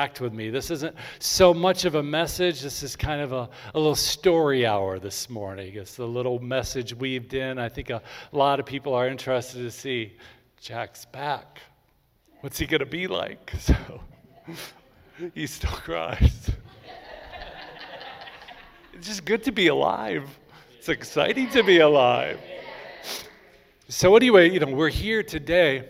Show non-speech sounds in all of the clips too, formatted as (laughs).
interact with me. This isn't so much of a message. This is kind of a, a little story hour this morning. It's a little message weaved in. I think a lot of people are interested to see Jack's back. What's he going to be like? (laughs) So he still cries. (laughs) it's just good to be alive. It's exciting to be alive. So, anyway, you know, we're here today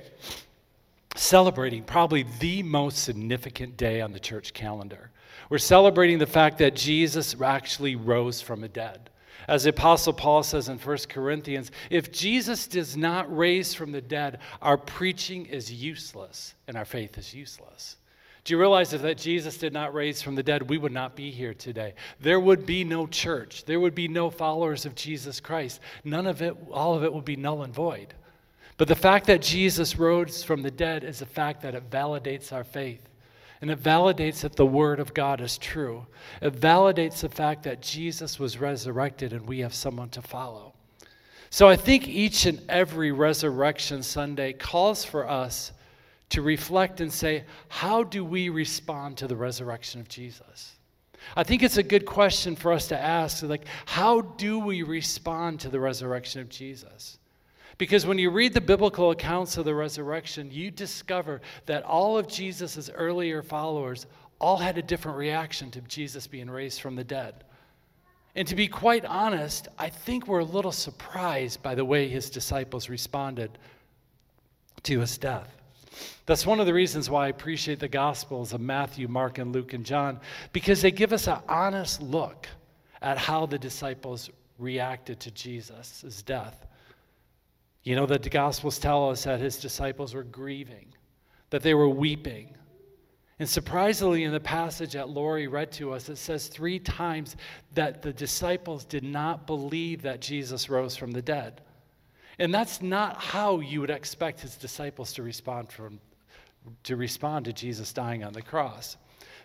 celebrating probably the most significant day on the church calendar. We're celebrating the fact that Jesus actually rose from the dead. As the Apostle Paul says in 1 Corinthians, if Jesus does not raise from the dead, our preaching is useless and our faith is useless. Do you realize that Jesus did not raise from the dead, we would not be here today? There would be no church. There would be no followers of Jesus Christ. None of it, all of it would be null and void. But the fact that Jesus rose from the dead is a fact that it validates our faith. And it validates that the Word of God is true. It validates the fact that Jesus was resurrected and we have someone to follow. So I think each and every Resurrection Sunday calls for us to reflect and say, how do we respond to the resurrection of Jesus? I think it's a good question for us to ask like, how do we respond to the resurrection of Jesus? Because when you read the biblical accounts of the resurrection, you discover that all of Jesus' earlier followers all had a different reaction to Jesus being raised from the dead. And to be quite honest, I think we're a little surprised by the way his disciples responded to his death. That's one of the reasons why I appreciate the Gospels of Matthew, Mark, and Luke, and John, because they give us an honest look at how the disciples reacted to Jesus' death. You know, the Gospels tell us that his disciples were grieving, that they were weeping. And surprisingly, in the passage that Lori read to us, it says three times that the disciples did not believe that Jesus rose from the dead. And that's not how you would expect his disciples to respond from, to respond to Jesus dying on the cross.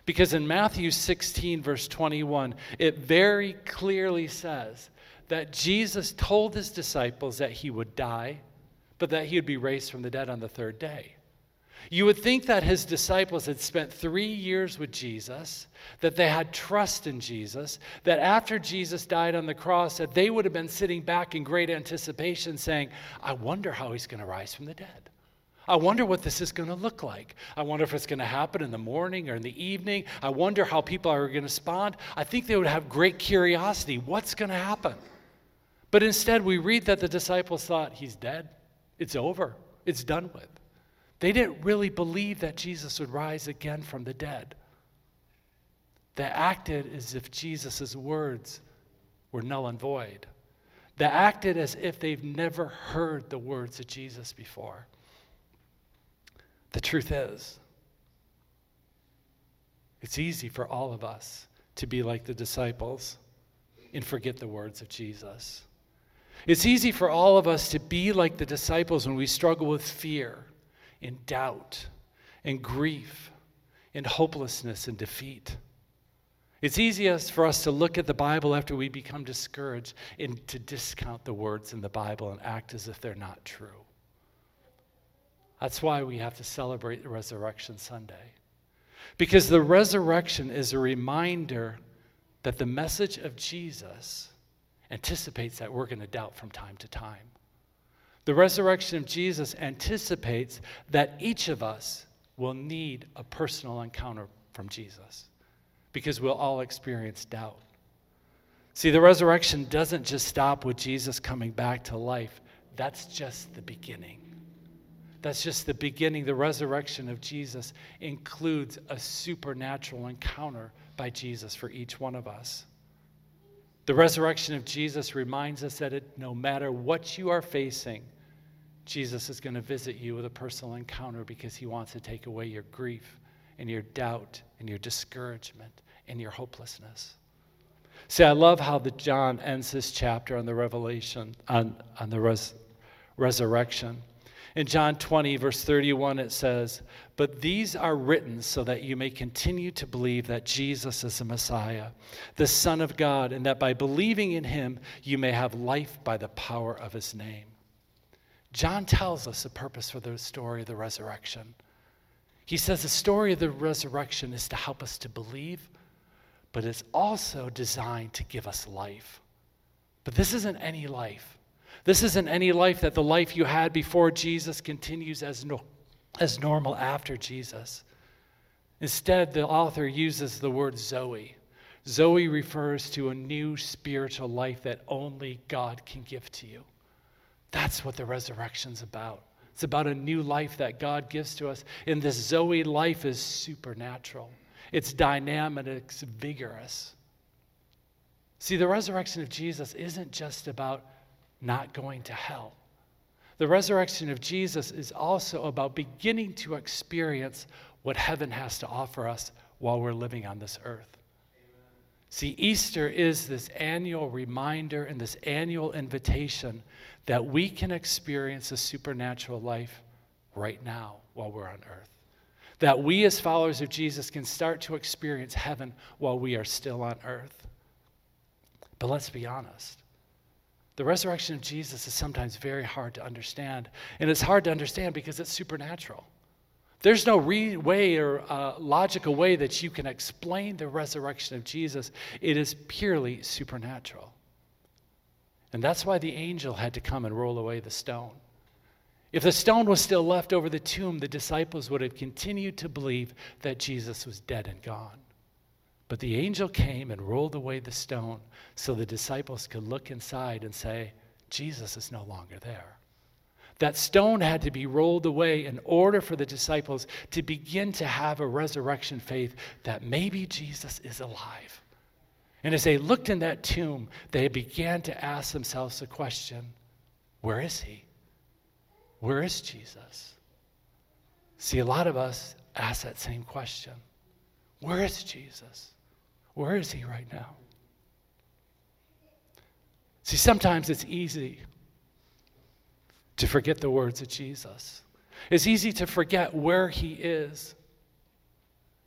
Because in Matthew 16, verse 21, it very clearly says that Jesus told his disciples that he would die, but that he would be raised from the dead on the third day. You would think that his disciples had spent three years with Jesus, that they had trust in Jesus, that after Jesus died on the cross, that they would have been sitting back in great anticipation saying, I wonder how he's going to rise from the dead. I wonder what this is going to look like. I wonder if it's going to happen in the morning or in the evening. I wonder how people are going to respond. I think they would have great curiosity. What's going to happen? But instead, we read that the disciples thought, He's dead. It's over. It's done with. They didn't really believe that Jesus would rise again from the dead. They acted as if Jesus' words were null and void. They acted as if they've never heard the words of Jesus before. The truth is, it's easy for all of us to be like the disciples and forget the words of Jesus. It's easy for all of us to be like the disciples when we struggle with fear and doubt and grief and hopelessness and defeat. It's easiest for us to look at the Bible after we become discouraged and to discount the words in the Bible and act as if they're not true. That's why we have to celebrate the Resurrection Sunday. Because the resurrection is a reminder that the message of Jesus anticipates that we're going to doubt from time to time. The resurrection of Jesus anticipates that each of us will need a personal encounter from Jesus because we'll all experience doubt. See, the resurrection doesn't just stop with Jesus coming back to life, that's just the beginning. That's just the beginning. The resurrection of Jesus includes a supernatural encounter by Jesus for each one of us. The resurrection of Jesus reminds us that it, no matter what you are facing, Jesus is going to visit you with a personal encounter because he wants to take away your grief and your doubt and your discouragement and your hopelessness. See, I love how the John ends this chapter on the revelation, on, on the res, resurrection. In John 20, verse 31, it says, But these are written so that you may continue to believe that Jesus is the Messiah, the Son of God, and that by believing in him you may have life by the power of his name. John tells us the purpose for the story of the resurrection. He says the story of the resurrection is to help us to believe, but it's also designed to give us life. But this isn't any life. This isn't any life that the life you had before Jesus continues as, no, as normal after Jesus. Instead, the author uses the word Zoe. Zoe refers to a new spiritual life that only God can give to you. That's what the resurrection's about. It's about a new life that God gives to us. And this Zoe life is supernatural, it's dynamic, it's vigorous. See, the resurrection of Jesus isn't just about not going to hell. The resurrection of Jesus is also about beginning to experience what heaven has to offer us while we're living on this earth. See, Easter is this annual reminder and this annual invitation that we can experience a supernatural life right now while we're on earth. That we, as followers of Jesus, can start to experience heaven while we are still on earth. But let's be honest. The resurrection of Jesus is sometimes very hard to understand. And it's hard to understand because it's supernatural. There's no re- way or uh, logical way that you can explain the resurrection of Jesus. It is purely supernatural. And that's why the angel had to come and roll away the stone. If the stone was still left over the tomb, the disciples would have continued to believe that Jesus was dead and gone. But the angel came and rolled away the stone so the disciples could look inside and say, Jesus is no longer there. That stone had to be rolled away in order for the disciples to begin to have a resurrection faith that maybe Jesus is alive. And as they looked in that tomb, they began to ask themselves the question where is he? Where is Jesus? See, a lot of us ask that same question Where is Jesus? Where is he right now? See, sometimes it's easy to forget the words of Jesus. It's easy to forget where he is.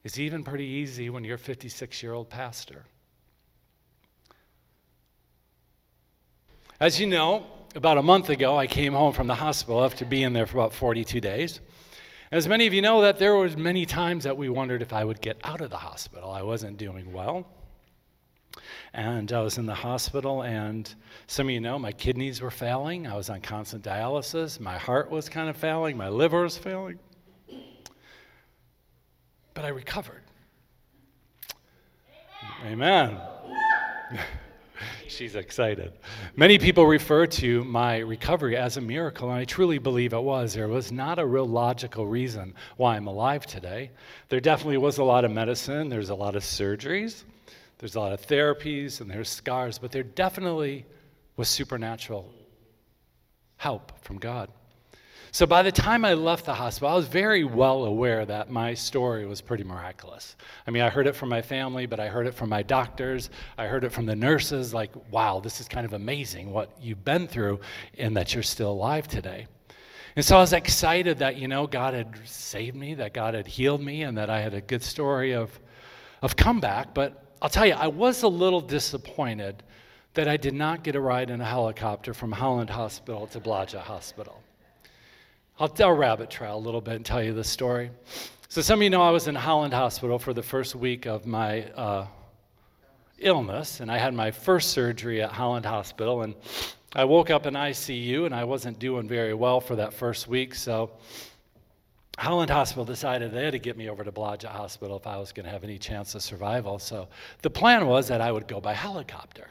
It's even pretty easy when you're a 56 year old pastor. As you know, about a month ago, I came home from the hospital after being there for about 42 days. As many of you know, that there was many times that we wondered if I would get out of the hospital. I wasn't doing well. And I was in the hospital, and some of you know my kidneys were failing. I was on constant dialysis. My heart was kind of failing. My liver was failing. But I recovered. Amen. Amen. She's excited. Many people refer to my recovery as a miracle, and I truly believe it was. There was not a real logical reason why I'm alive today. There definitely was a lot of medicine, there's a lot of surgeries, there's a lot of therapies, and there's scars, but there definitely was supernatural help from God. So by the time I left the hospital, I was very well aware that my story was pretty miraculous. I mean, I heard it from my family, but I heard it from my doctors. I heard it from the nurses like, wow, this is kind of amazing what you've been through and that you're still alive today. And so I was excited that, you know, God had saved me, that God had healed me, and that I had a good story of, of comeback. But I'll tell you, I was a little disappointed that I did not get a ride in a helicopter from Holland Hospital to Blodgett Hospital. I'll, I'll rabbit trail a little bit and tell you the story. So, some of you know I was in Holland Hospital for the first week of my uh, illness, and I had my first surgery at Holland Hospital. And I woke up in ICU, and I wasn't doing very well for that first week. So, Holland Hospital decided they had to get me over to Blodgett Hospital if I was going to have any chance of survival. So, the plan was that I would go by helicopter.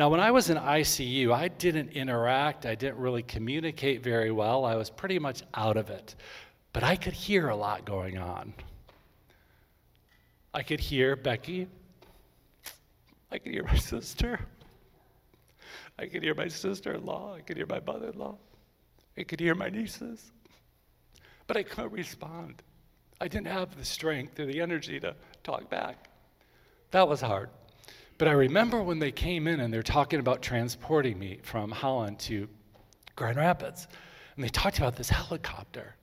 Now, when I was in ICU, I didn't interact, I didn't really communicate very well. I was pretty much out of it. But I could hear a lot going on. I could hear Becky. I could hear my sister. I could hear my sister in law. I could hear my mother in law. I could hear my nieces. But I couldn't respond. I didn't have the strength or the energy to talk back. That was hard. But I remember when they came in and they're talking about transporting me from Holland to Grand Rapids. And they talked about this helicopter.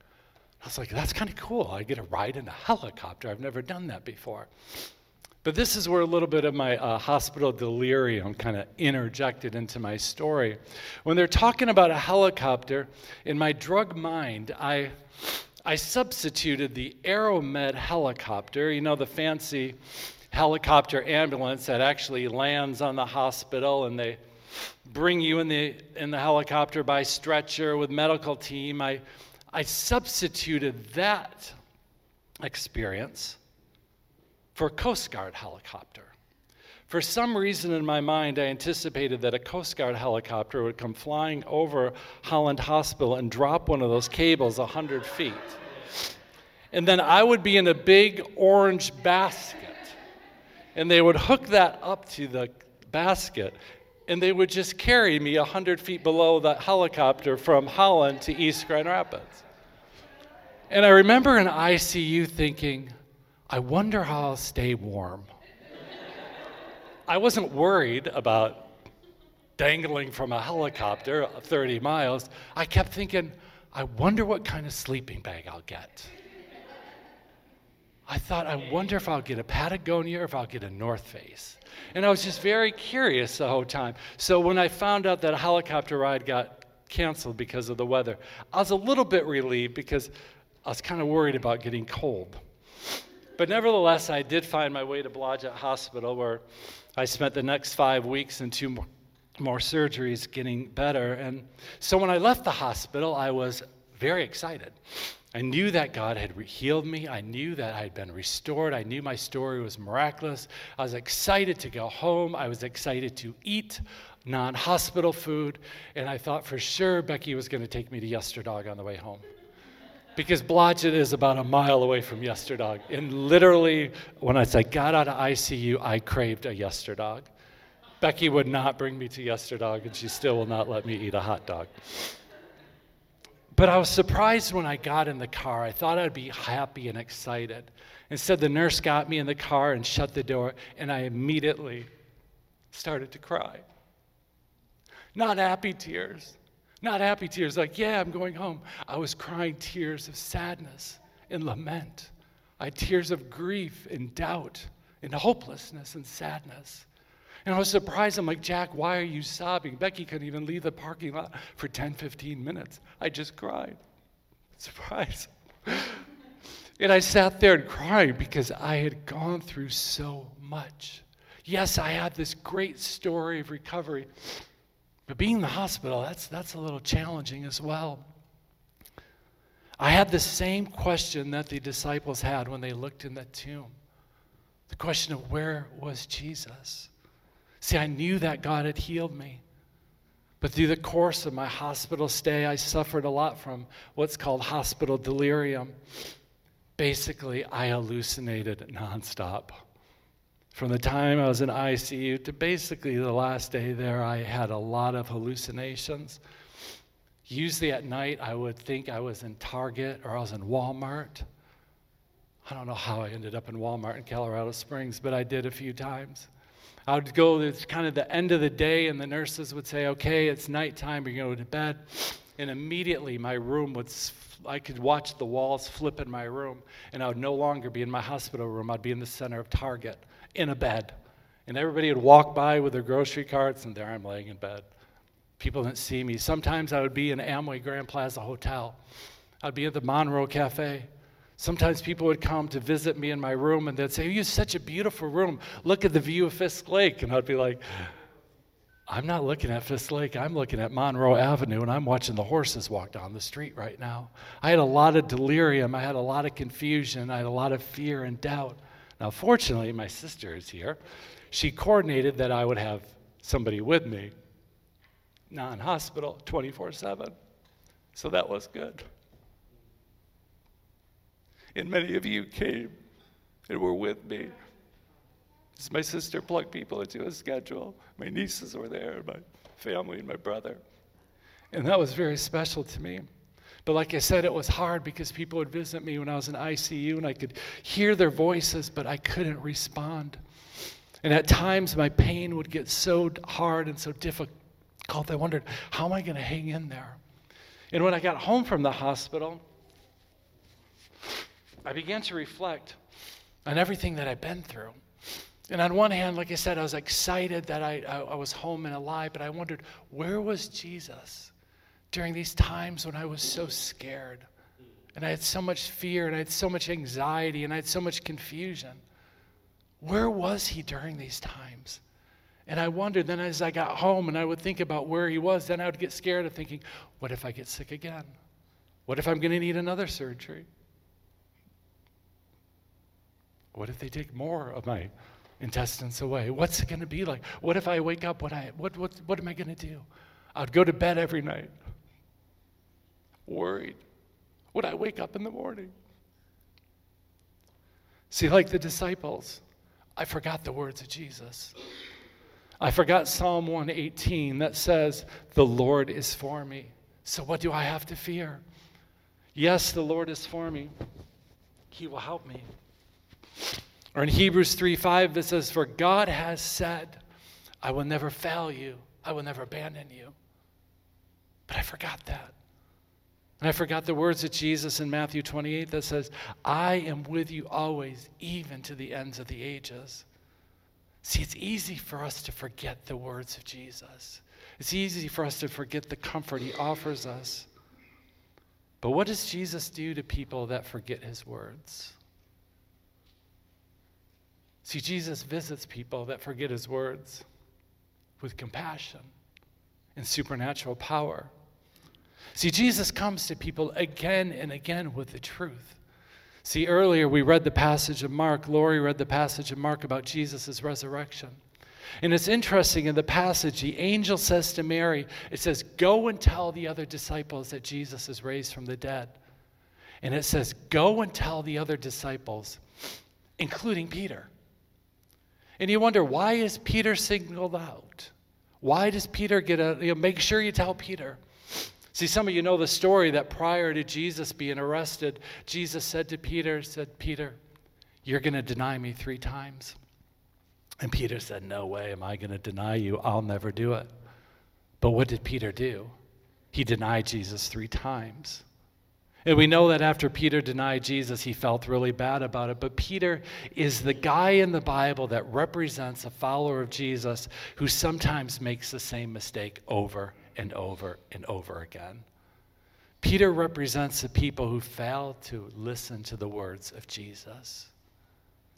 I was like, that's kind of cool. I get a ride in a helicopter. I've never done that before. But this is where a little bit of my uh, hospital delirium kind of interjected into my story. When they're talking about a helicopter, in my drug mind, I, I substituted the Aeromed helicopter, you know, the fancy helicopter ambulance that actually lands on the hospital and they bring you in the, in the helicopter by stretcher with medical team. I, I substituted that experience for Coast Guard helicopter. For some reason in my mind, I anticipated that a Coast Guard helicopter would come flying over Holland Hospital and drop one of those cables 100 feet. And then I would be in a big orange basket. And they would hook that up to the basket. And they would just carry me 100 feet below the helicopter from Holland to East Grand Rapids. And I remember in ICU thinking, I wonder how I'll stay warm. I wasn't worried about dangling from a helicopter 30 miles. I kept thinking, I wonder what kind of sleeping bag I'll get. I thought, I wonder if I'll get a Patagonia or if I'll get a North Face. And I was just very curious the whole time. So when I found out that a helicopter ride got canceled because of the weather, I was a little bit relieved because I was kind of worried about getting cold. But nevertheless, I did find my way to Blodgett Hospital where I spent the next five weeks and two more, more surgeries getting better. And so when I left the hospital, I was very excited. I knew that God had healed me. I knew that I had been restored. I knew my story was miraculous. I was excited to go home. I was excited to eat non hospital food. And I thought for sure Becky was going to take me to Yesterdog on the way home because Blodgett is about a mile away from Yesterdog. And literally, when I said got out of ICU, I craved a Yesterdog. Becky would not bring me to Yesterdog, and she still will not let me eat a hot dog. But I was surprised when I got in the car. I thought I'd be happy and excited. Instead, the nurse got me in the car and shut the door, and I immediately started to cry. Not happy tears, not happy tears, like, yeah, I'm going home. I was crying tears of sadness and lament. I had tears of grief and doubt and hopelessness and sadness. And I was surprised. I'm like, Jack, why are you sobbing? Becky couldn't even leave the parking lot for 10, 15 minutes. I just cried. Surprise. (laughs) and I sat there and cried because I had gone through so much. Yes, I had this great story of recovery, but being in the hospital, that's, that's a little challenging as well. I had the same question that the disciples had when they looked in that tomb the question of where was Jesus? See, I knew that God had healed me. But through the course of my hospital stay, I suffered a lot from what's called hospital delirium. Basically, I hallucinated nonstop. From the time I was in ICU to basically the last day there, I had a lot of hallucinations. Usually at night, I would think I was in Target or I was in Walmart. I don't know how I ended up in Walmart in Colorado Springs, but I did a few times. I would go, it's kind of the end of the day, and the nurses would say, okay, it's nighttime, you're going to bed. And immediately my room would, I could watch the walls flip in my room, and I would no longer be in my hospital room. I'd be in the center of Target in a bed. And everybody would walk by with their grocery carts, and there I'm laying in bed. People didn't see me. Sometimes I would be in Amway Grand Plaza Hotel. I'd be at the Monroe Cafe. Sometimes people would come to visit me in my room and they'd say, oh, You have such a beautiful room. Look at the view of Fisk Lake. And I'd be like, I'm not looking at Fisk Lake. I'm looking at Monroe Avenue and I'm watching the horses walk down the street right now. I had a lot of delirium. I had a lot of confusion. I had a lot of fear and doubt. Now, fortunately, my sister is here. She coordinated that I would have somebody with me, non hospital, 24 7. So that was good. And many of you came and were with me. As my sister plugged people into a schedule, my nieces were there, my family, and my brother. And that was very special to me. But like I said, it was hard because people would visit me when I was in ICU and I could hear their voices, but I couldn't respond. And at times, my pain would get so hard and so difficult, I wondered, how am I going to hang in there? And when I got home from the hospital, I began to reflect on everything that I'd been through. And on one hand, like I said, I was excited that I, I, I was home and alive, but I wondered, where was Jesus? during these times when I was so scared and I had so much fear and I had so much anxiety and I had so much confusion. Where was he during these times? And I wondered then as I got home and I would think about where he was, then I would get scared of thinking, what if I get sick again? What if I'm going to need another surgery? What if they take more of my intestines away? What's it going to be like? What if I wake up? What, I, what, what, what am I going to do? I'd go to bed every night worried Would I wake up in the morning. See, like the disciples, I forgot the words of Jesus. I forgot Psalm 118 that says, The Lord is for me. So what do I have to fear? Yes, the Lord is for me. He will help me. Or in Hebrews 3 5, that says, For God has said, I will never fail you, I will never abandon you. But I forgot that. And I forgot the words of Jesus in Matthew 28 that says, I am with you always, even to the ends of the ages. See, it's easy for us to forget the words of Jesus. It's easy for us to forget the comfort he offers us. But what does Jesus do to people that forget his words? See, Jesus visits people that forget his words with compassion and supernatural power. See, Jesus comes to people again and again with the truth. See, earlier we read the passage of Mark. Lori read the passage of Mark about Jesus' resurrection. And it's interesting in the passage, the angel says to Mary, it says, Go and tell the other disciples that Jesus is raised from the dead. And it says, Go and tell the other disciples, including Peter. And you wonder, why is Peter singled out? Why does Peter get a, you know, make sure you tell Peter? See, some of you know the story that prior to Jesus being arrested, Jesus said to Peter, said, Peter, you're going to deny me three times. And Peter said, No way am I going to deny you. I'll never do it. But what did Peter do? He denied Jesus three times. And we know that after Peter denied Jesus, he felt really bad about it. But Peter is the guy in the Bible that represents a follower of Jesus who sometimes makes the same mistake over and over and over again. Peter represents the people who fail to listen to the words of Jesus.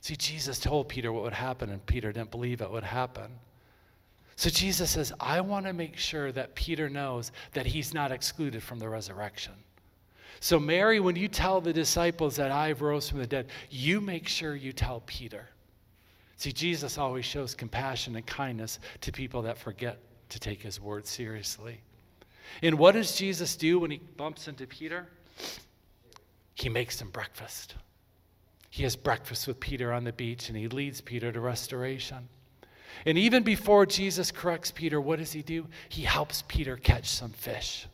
See, Jesus told Peter what would happen, and Peter didn't believe it would happen. So Jesus says, I want to make sure that Peter knows that he's not excluded from the resurrection. So, Mary, when you tell the disciples that I've rose from the dead, you make sure you tell Peter. See, Jesus always shows compassion and kindness to people that forget to take his word seriously. And what does Jesus do when he bumps into Peter? He makes him breakfast. He has breakfast with Peter on the beach and he leads Peter to restoration. And even before Jesus corrects Peter, what does he do? He helps Peter catch some fish.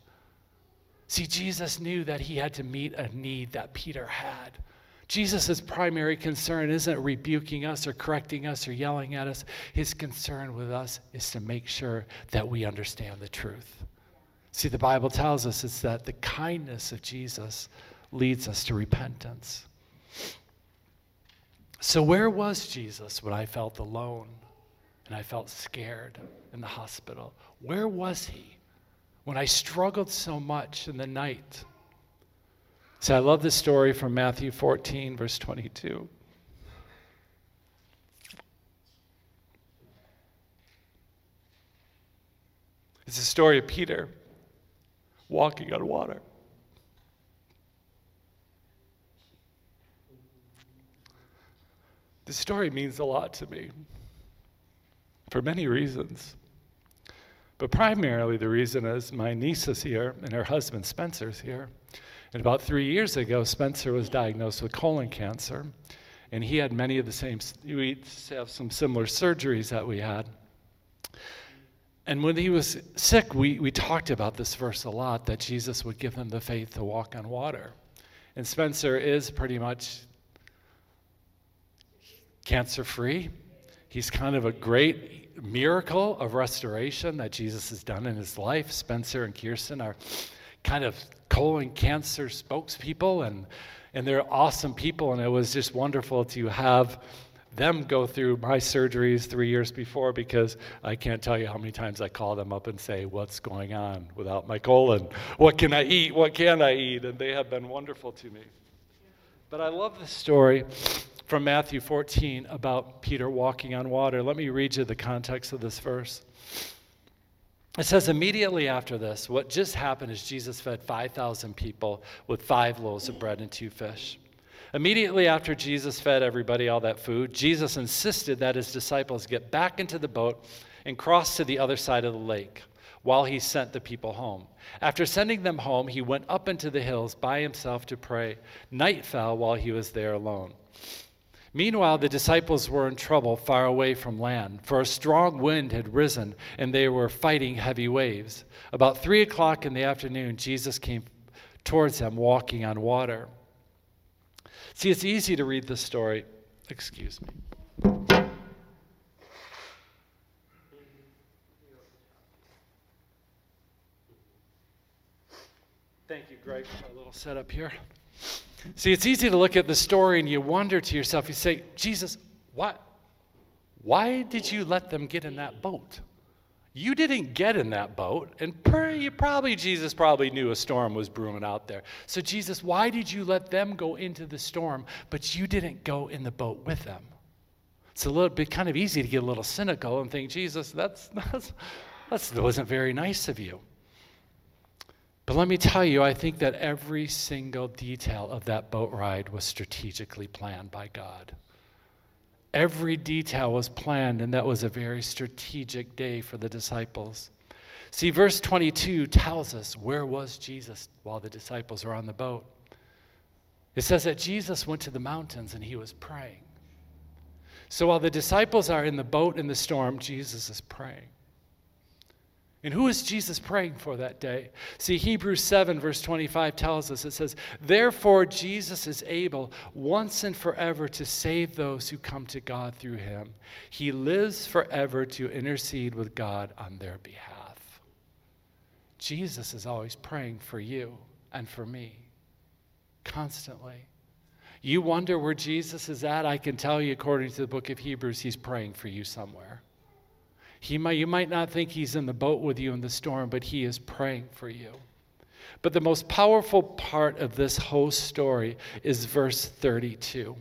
See, Jesus knew that he had to meet a need that Peter had. Jesus' primary concern isn't rebuking us or correcting us or yelling at us. His concern with us is to make sure that we understand the truth. See, the Bible tells us it's that the kindness of Jesus leads us to repentance. So, where was Jesus when I felt alone and I felt scared in the hospital? Where was he when I struggled so much in the night? So I love this story from Matthew 14, verse 22. It's a story of Peter walking on water. This story means a lot to me for many reasons. But primarily, the reason is my niece is here and her husband Spencer's here. And about three years ago, Spencer was diagnosed with colon cancer. And he had many of the same, we have some similar surgeries that we had. And when he was sick, we, we talked about this verse a lot that Jesus would give him the faith to walk on water. And Spencer is pretty much cancer free. He's kind of a great miracle of restoration that Jesus has done in his life. Spencer and Kirsten are kind of colon cancer spokespeople, and, and they're awesome people. And it was just wonderful to have them go through my surgeries three years before because I can't tell you how many times I call them up and say, What's going on without my colon? What can I eat? What can I eat? And they have been wonderful to me. But I love the story from Matthew 14 about Peter walking on water. Let me read you the context of this verse. It says immediately after this, what just happened is Jesus fed 5,000 people with five loaves of bread and two fish. Immediately after Jesus fed everybody all that food, Jesus insisted that his disciples get back into the boat and cross to the other side of the lake while he sent the people home. After sending them home, he went up into the hills by himself to pray. Night fell while he was there alone. Meanwhile, the disciples were in trouble far away from land, for a strong wind had risen, and they were fighting heavy waves. About three o'clock in the afternoon, Jesus came towards them walking on water. See, it's easy to read this story. Excuse me. Thank you, Greg, for a little setup here. See, it's easy to look at the story and you wonder to yourself, you say, Jesus, what? Why did you let them get in that boat? You didn't get in that boat, and per, you probably Jesus probably knew a storm was brewing out there. So Jesus, why did you let them go into the storm, but you didn't go in the boat with them? It's a little bit kind of easy to get a little cynical and think, Jesus, that's, that's, (laughs) that's that wasn't very nice of you. But let me tell you, I think that every single detail of that boat ride was strategically planned by God. Every detail was planned, and that was a very strategic day for the disciples. See, verse 22 tells us where was Jesus while the disciples were on the boat. It says that Jesus went to the mountains and he was praying. So while the disciples are in the boat in the storm, Jesus is praying. And who is Jesus praying for that day? See, Hebrews 7, verse 25 tells us it says, Therefore, Jesus is able once and forever to save those who come to God through him. He lives forever to intercede with God on their behalf. Jesus is always praying for you and for me, constantly. You wonder where Jesus is at? I can tell you, according to the book of Hebrews, he's praying for you somewhere. He might, you might not think he's in the boat with you in the storm, but he is praying for you. But the most powerful part of this whole story is verse 32.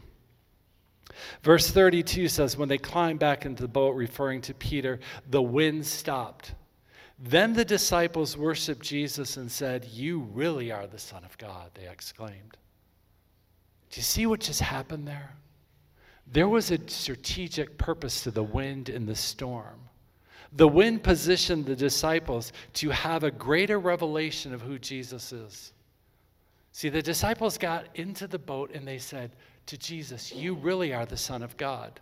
Verse 32 says, When they climbed back into the boat, referring to Peter, the wind stopped. Then the disciples worshiped Jesus and said, You really are the Son of God, they exclaimed. Do you see what just happened there? There was a strategic purpose to the wind and the storm. The wind positioned the disciples to have a greater revelation of who Jesus is. See, the disciples got into the boat and they said to Jesus, You really are the Son of God.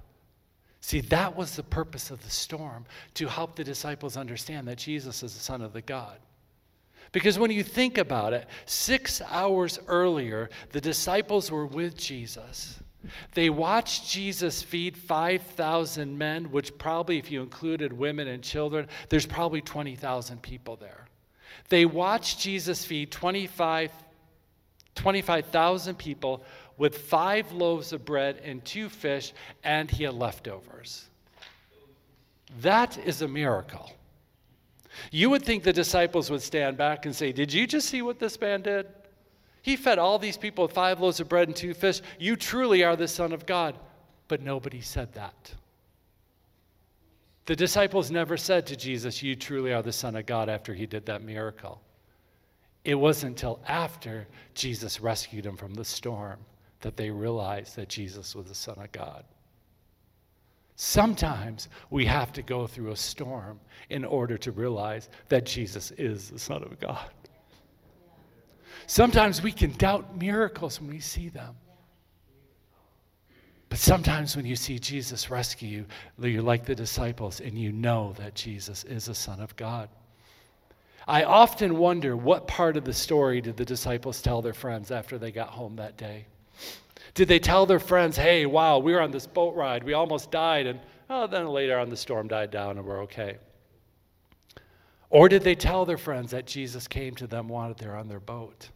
See, that was the purpose of the storm, to help the disciples understand that Jesus is the Son of the God. Because when you think about it, six hours earlier, the disciples were with Jesus. They watched Jesus feed 5,000 men, which probably, if you included women and children, there's probably 20,000 people there. They watched Jesus feed 25 25,000 people with five loaves of bread and two fish, and he had leftovers. That is a miracle. You would think the disciples would stand back and say, Did you just see what this man did? He fed all these people with five loaves of bread and two fish. You truly are the Son of God. But nobody said that. The disciples never said to Jesus, You truly are the Son of God after he did that miracle. It wasn't until after Jesus rescued them from the storm that they realized that Jesus was the Son of God. Sometimes we have to go through a storm in order to realize that Jesus is the Son of God. Sometimes we can doubt miracles when we see them. But sometimes when you see Jesus rescue you, you're like the disciples and you know that Jesus is a Son of God. I often wonder what part of the story did the disciples tell their friends after they got home that day? Did they tell their friends, hey, wow, we were on this boat ride, we almost died, and oh, then later on the storm died down and we're okay? Or did they tell their friends that Jesus came to them while they're on their boat?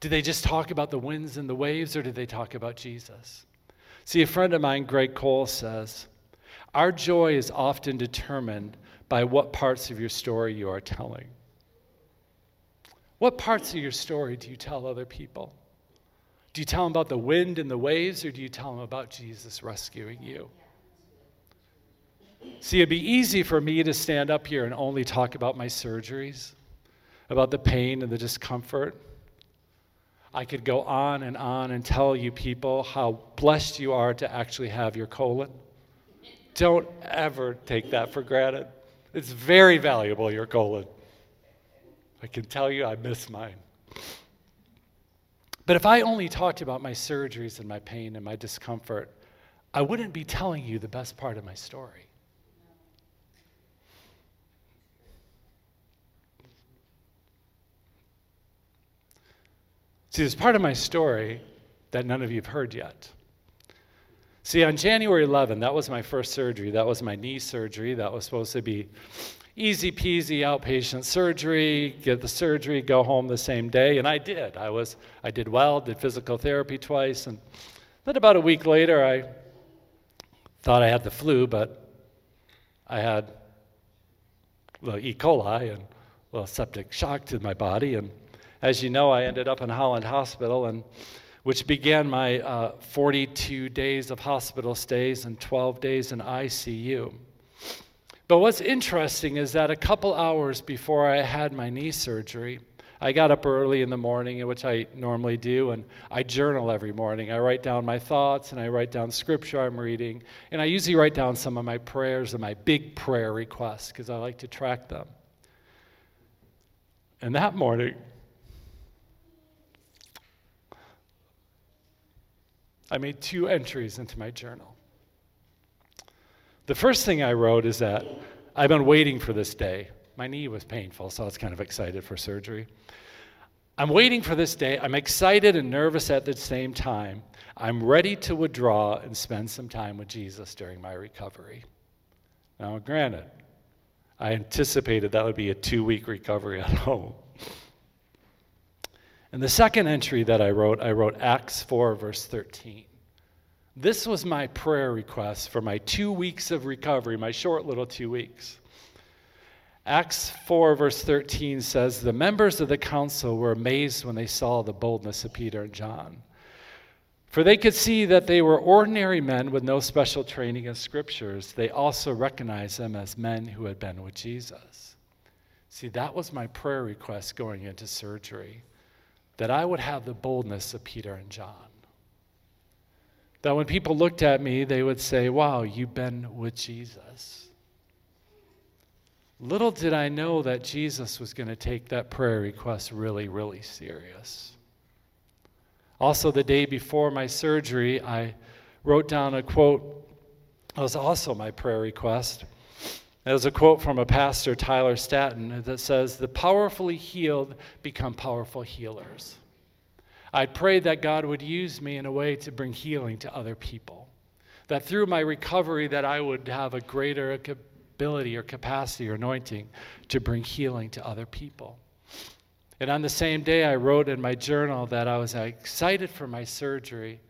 Did they just talk about the winds and the waves, or do they talk about Jesus? See, a friend of mine, Greg Cole, says, Our joy is often determined by what parts of your story you are telling. What parts of your story do you tell other people? Do you tell them about the wind and the waves, or do you tell them about Jesus rescuing you? See, it'd be easy for me to stand up here and only talk about my surgeries, about the pain and the discomfort. I could go on and on and tell you people how blessed you are to actually have your colon. Don't ever take that for granted. It's very valuable, your colon. I can tell you I miss mine. But if I only talked about my surgeries and my pain and my discomfort, I wouldn't be telling you the best part of my story. See, there's part of my story that none of you have heard yet. See, on January 11, that was my first surgery. That was my knee surgery. That was supposed to be easy peasy outpatient surgery, get the surgery, go home the same day, and I did. I was I did well, did physical therapy twice, and then about a week later I thought I had the flu, but I had well, E. coli and septic shock to my body, and as you know, I ended up in Holland Hospital, and which began my uh, 42 days of hospital stays and 12 days in ICU. But what's interesting is that a couple hours before I had my knee surgery, I got up early in the morning, which I normally do, and I journal every morning. I write down my thoughts and I write down scripture I'm reading, and I usually write down some of my prayers and my big prayer requests because I like to track them. And that morning, I made two entries into my journal. The first thing I wrote is that I've been waiting for this day. My knee was painful, so I was kind of excited for surgery. I'm waiting for this day. I'm excited and nervous at the same time. I'm ready to withdraw and spend some time with Jesus during my recovery. Now, granted, I anticipated that would be a two week recovery at (laughs) home. And the second entry that I wrote, I wrote Acts 4, verse 13. This was my prayer request for my two weeks of recovery, my short little two weeks. Acts 4, verse 13 says, The members of the council were amazed when they saw the boldness of Peter and John. For they could see that they were ordinary men with no special training in scriptures. They also recognized them as men who had been with Jesus. See, that was my prayer request going into surgery that I would have the boldness of Peter and John. That when people looked at me, they would say, Wow, you've been with Jesus. Little did I know that Jesus was going to take that prayer request really, really serious. Also, the day before my surgery, I wrote down a quote. It was also my prayer request. Was a quote from a pastor, Tyler Staton, that says, The powerfully healed become powerful healers. I prayed that God would use me in a way to bring healing to other people. That through my recovery that I would have a greater ability or capacity or anointing to bring healing to other people. And on the same day I wrote in my journal that I was excited for my surgery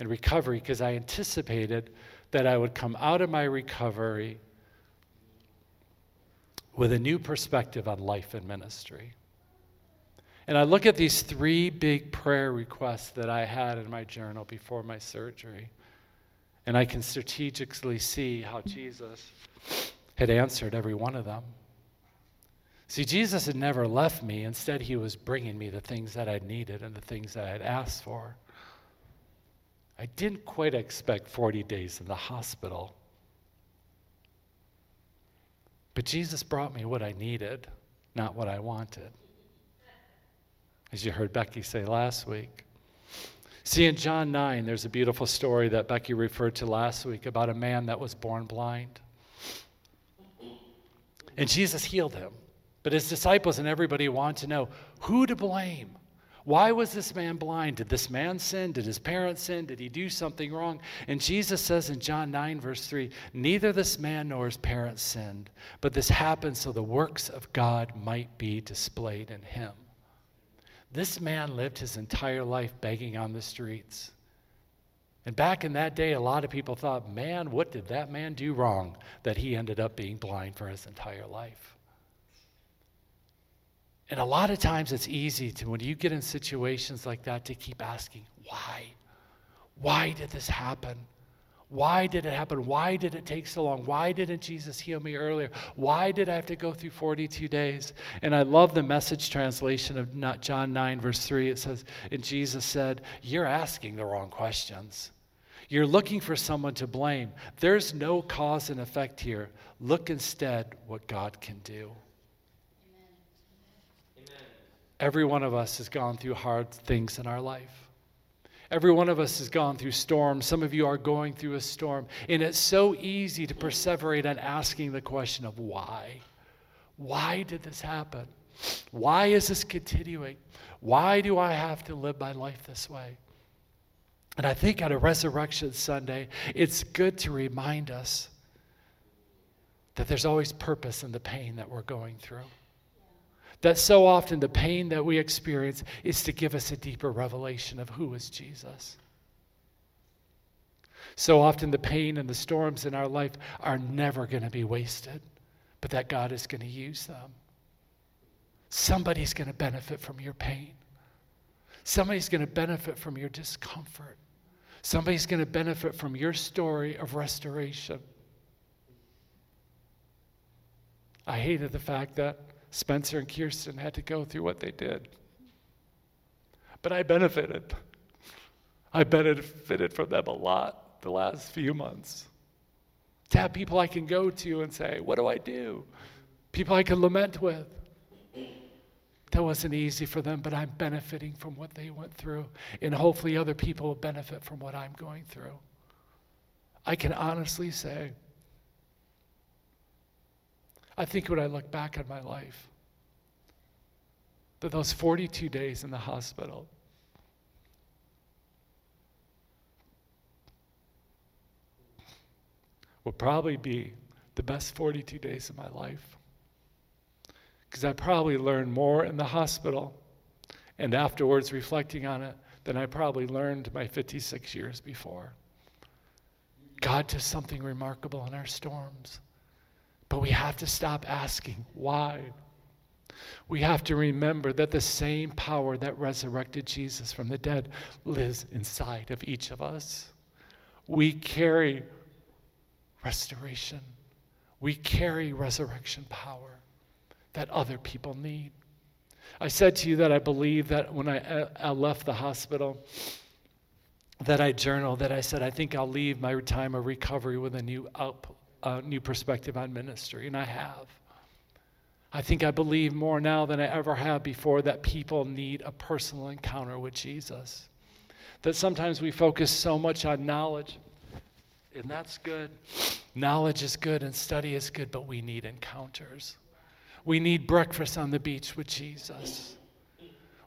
and recovery because I anticipated that I would come out of my recovery with a new perspective on life and ministry. And I look at these three big prayer requests that I had in my journal before my surgery, and I can strategically see how Jesus had answered every one of them. See, Jesus had never left me. Instead, he was bringing me the things that I needed and the things that I had asked for. I didn't quite expect 40 days in the hospital. But Jesus brought me what I needed, not what I wanted as you heard Becky say last week. See, in John 9, there's a beautiful story that Becky referred to last week about a man that was born blind. And Jesus healed him. But his disciples and everybody want to know who to blame. Why was this man blind? Did this man sin? Did his parents sin? Did he do something wrong? And Jesus says in John 9, verse 3 Neither this man nor his parents sinned, but this happened so the works of God might be displayed in him. This man lived his entire life begging on the streets. And back in that day, a lot of people thought, man, what did that man do wrong that he ended up being blind for his entire life? And a lot of times it's easy to, when you get in situations like that, to keep asking, why? Why did this happen? Why did it happen? Why did it take so long? Why didn't Jesus heal me earlier? Why did I have to go through 42 days? And I love the message translation of John 9, verse 3. It says, And Jesus said, You're asking the wrong questions. You're looking for someone to blame. There's no cause and effect here. Look instead what God can do. Every one of us has gone through hard things in our life. Every one of us has gone through storms. Some of you are going through a storm. And it's so easy to perseverate on asking the question of why. Why did this happen? Why is this continuing? Why do I have to live my life this way? And I think on a Resurrection Sunday, it's good to remind us that there's always purpose in the pain that we're going through. That so often the pain that we experience is to give us a deeper revelation of who is Jesus. So often the pain and the storms in our life are never going to be wasted, but that God is going to use them. Somebody's going to benefit from your pain. Somebody's going to benefit from your discomfort. Somebody's going to benefit from your story of restoration. I hated the fact that Spencer and Kirsten had to go through what they did. But I benefited. I benefited from them a lot the last few months. To have people I can go to and say, What do I do? People I can lament with. That wasn't easy for them, but I'm benefiting from what they went through. And hopefully, other people will benefit from what I'm going through. I can honestly say, I think when I look back on my life, that those 42 days in the hospital, will probably be the best 42 days of my life because I probably learned more in the hospital and afterwards reflecting on it than I probably learned my 56 years before. God does something remarkable in our storms, but we have to stop asking why. We have to remember that the same power that resurrected Jesus from the dead lives inside of each of us. We carry restoration, we carry resurrection power that other people need. I said to you that I believe that when I, uh, I left the hospital, that I journaled, that I said, I think I'll leave my time of recovery with a new, up, uh, new perspective on ministry, and I have. I think I believe more now than I ever have before that people need a personal encounter with Jesus. That sometimes we focus so much on knowledge, and that's good. Knowledge is good and study is good, but we need encounters. We need breakfast on the beach with Jesus.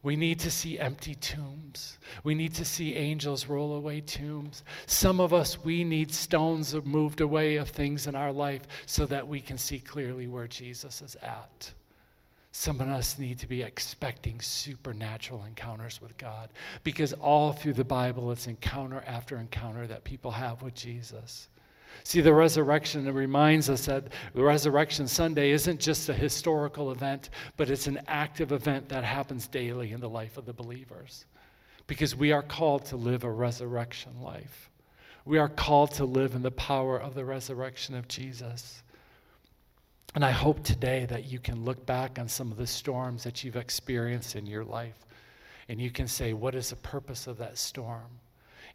We need to see empty tombs. We need to see angels roll away tombs. Some of us, we need stones moved away of things in our life so that we can see clearly where Jesus is at. Some of us need to be expecting supernatural encounters with God because all through the Bible, it's encounter after encounter that people have with Jesus. See, the resurrection reminds us that the Resurrection Sunday isn't just a historical event, but it's an active event that happens daily in the life of the believers. Because we are called to live a resurrection life. We are called to live in the power of the resurrection of Jesus. And I hope today that you can look back on some of the storms that you've experienced in your life and you can say, What is the purpose of that storm?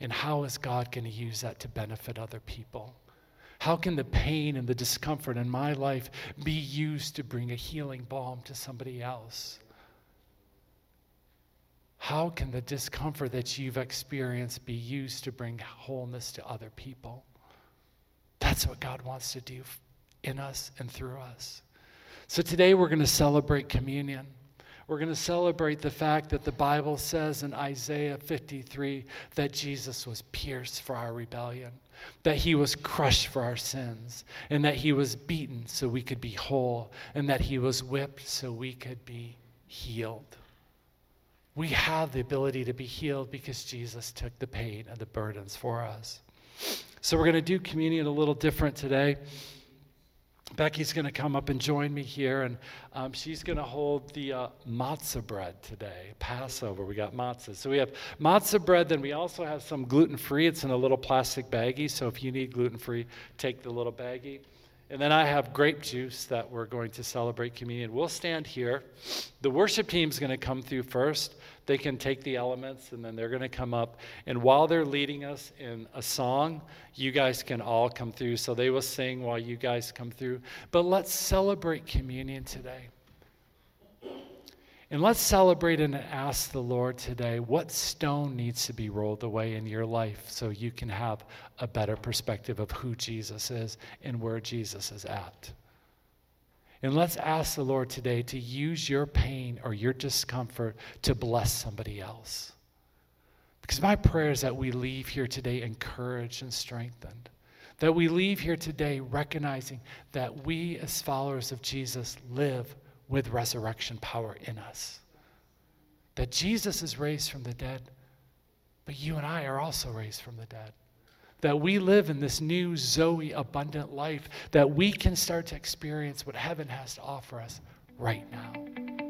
And how is God going to use that to benefit other people? How can the pain and the discomfort in my life be used to bring a healing balm to somebody else? How can the discomfort that you've experienced be used to bring wholeness to other people? That's what God wants to do in us and through us. So today we're going to celebrate communion. We're going to celebrate the fact that the Bible says in Isaiah 53 that Jesus was pierced for our rebellion, that he was crushed for our sins, and that he was beaten so we could be whole, and that he was whipped so we could be healed. we have the ability to be healed because Jesus took the pain and the burdens for us. So we're going to do communion a little different today. Becky's going to come up and join me here, and um, she's going to hold the uh, matzah bread today, Passover. We got matzah. So we have matzah bread, then we also have some gluten free. It's in a little plastic baggie, so if you need gluten free, take the little baggie. And then I have grape juice that we're going to celebrate communion. We'll stand here. The worship team's going to come through first. They can take the elements and then they're going to come up. And while they're leading us in a song, you guys can all come through. So they will sing while you guys come through. But let's celebrate communion today. And let's celebrate and ask the Lord today what stone needs to be rolled away in your life so you can have a better perspective of who Jesus is and where Jesus is at. And let's ask the Lord today to use your pain or your discomfort to bless somebody else. Because my prayer is that we leave here today encouraged and strengthened. That we leave here today recognizing that we, as followers of Jesus, live with resurrection power in us. That Jesus is raised from the dead, but you and I are also raised from the dead. That we live in this new Zoe abundant life, that we can start to experience what heaven has to offer us right now.